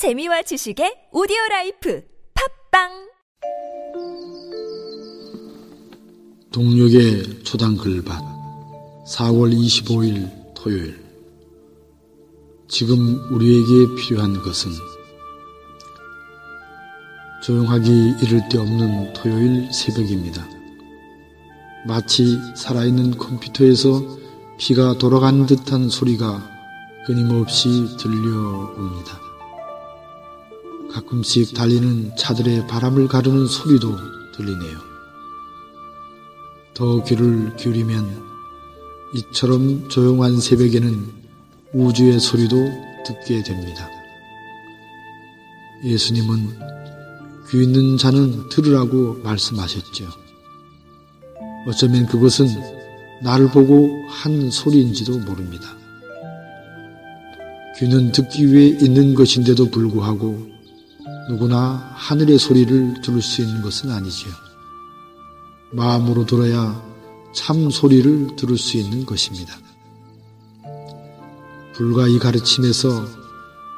재미와 지식의 오디오 라이프 팟빵 동녘의 초당 글밭 4월 25일 토요일 지금 우리에게 필요한 것은 조용하기 이를 데 없는 토요일 새벽입니다. 마치 살아있는 컴퓨터에서 피가 돌아가는 듯한 소리가 끊임없이 들려옵니다. 가끔씩 달리는 차들의 바람을 가르는 소리도 들리네요. 더 귀를 기울이면 이처럼 조용한 새벽에는 우주의 소리도 듣게 됩니다. 예수님은 귀 있는 자는 들으라고 말씀하셨죠. 어쩌면 그것은 나를 보고 한 소리인지도 모릅니다. 귀는 듣기 위해 있는 것인데도 불구하고 누구나 하늘의 소리를 들을 수 있는 것은 아니지요. 마음으로 들어야 참 소리를 들을 수 있는 것입니다. 불과 이 가르침에서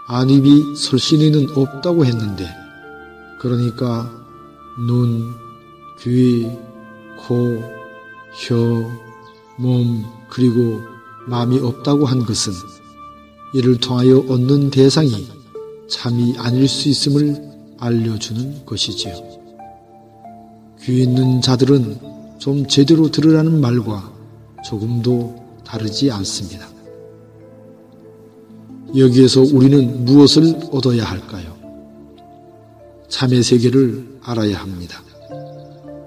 안입이 설신이는 없다고 했는데, 그러니까 눈, 귀, 코, 혀, 몸, 그리고 마음이 없다고 한 것은 이를 통하여 얻는 대상이 참이 아닐 수 있음을 알려주는 것이지요. 귀 있는 자들은 좀 제대로 들으라는 말과 조금도 다르지 않습니다. 여기에서 우리는 무엇을 얻어야 할까요? 참의 세계를 알아야 합니다.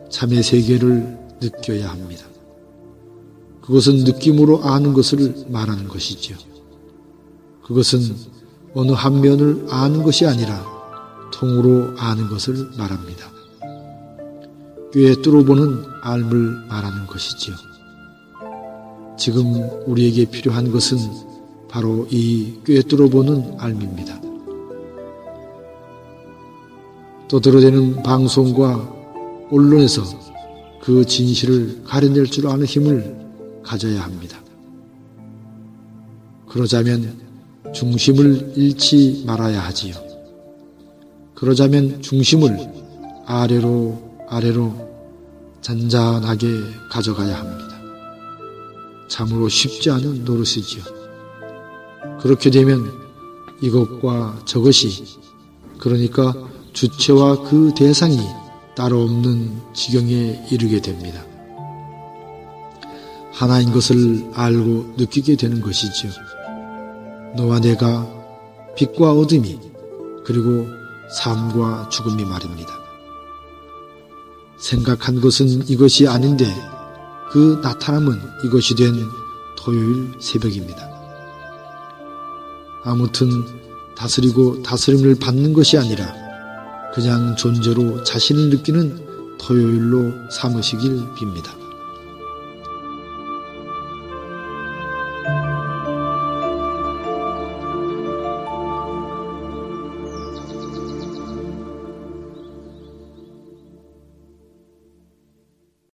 참의 세계를 느껴야 합니다. 그것은 느낌으로 아는 것을 말하는 것이지요. 그것은 어느 한 면을 아는 것이 아니라 통으로 아는 것을 말합니다. 꽤 뚫어보는 알을 말하는 것이지요. 지금 우리에게 필요한 것은 바로 이 꿰뚫어보는 알입니다. 떠들어대는 방송과 언론에서 그 진실을 가려낼 줄 아는 힘을 가져야 합니다. 그러자면 중심을 잃지 말아야 하지요. 그러자면 중심을 아래로 아래로 잔잔하게 가져가야 합니다. 참으로 쉽지 않은 노릇이지요. 그렇게 되면 이것과 저것이 그러니까 주체와 그 대상이 따로 없는 지경에 이르게 됩니다. 하나인 것을 알고 느끼게 되는 것이지요. 너와 내가 빛과 어둠이 그리고 삶과 죽음이 말입니다. 생각한 것은 이것이 아닌데 그 나타남은 이것이 된 토요일 새벽입니다. 아무튼 다스리고 다스림을 받는 것이 아니라 그냥 존재로 자신을 느끼는 토요일로 삼으시길 빕니다.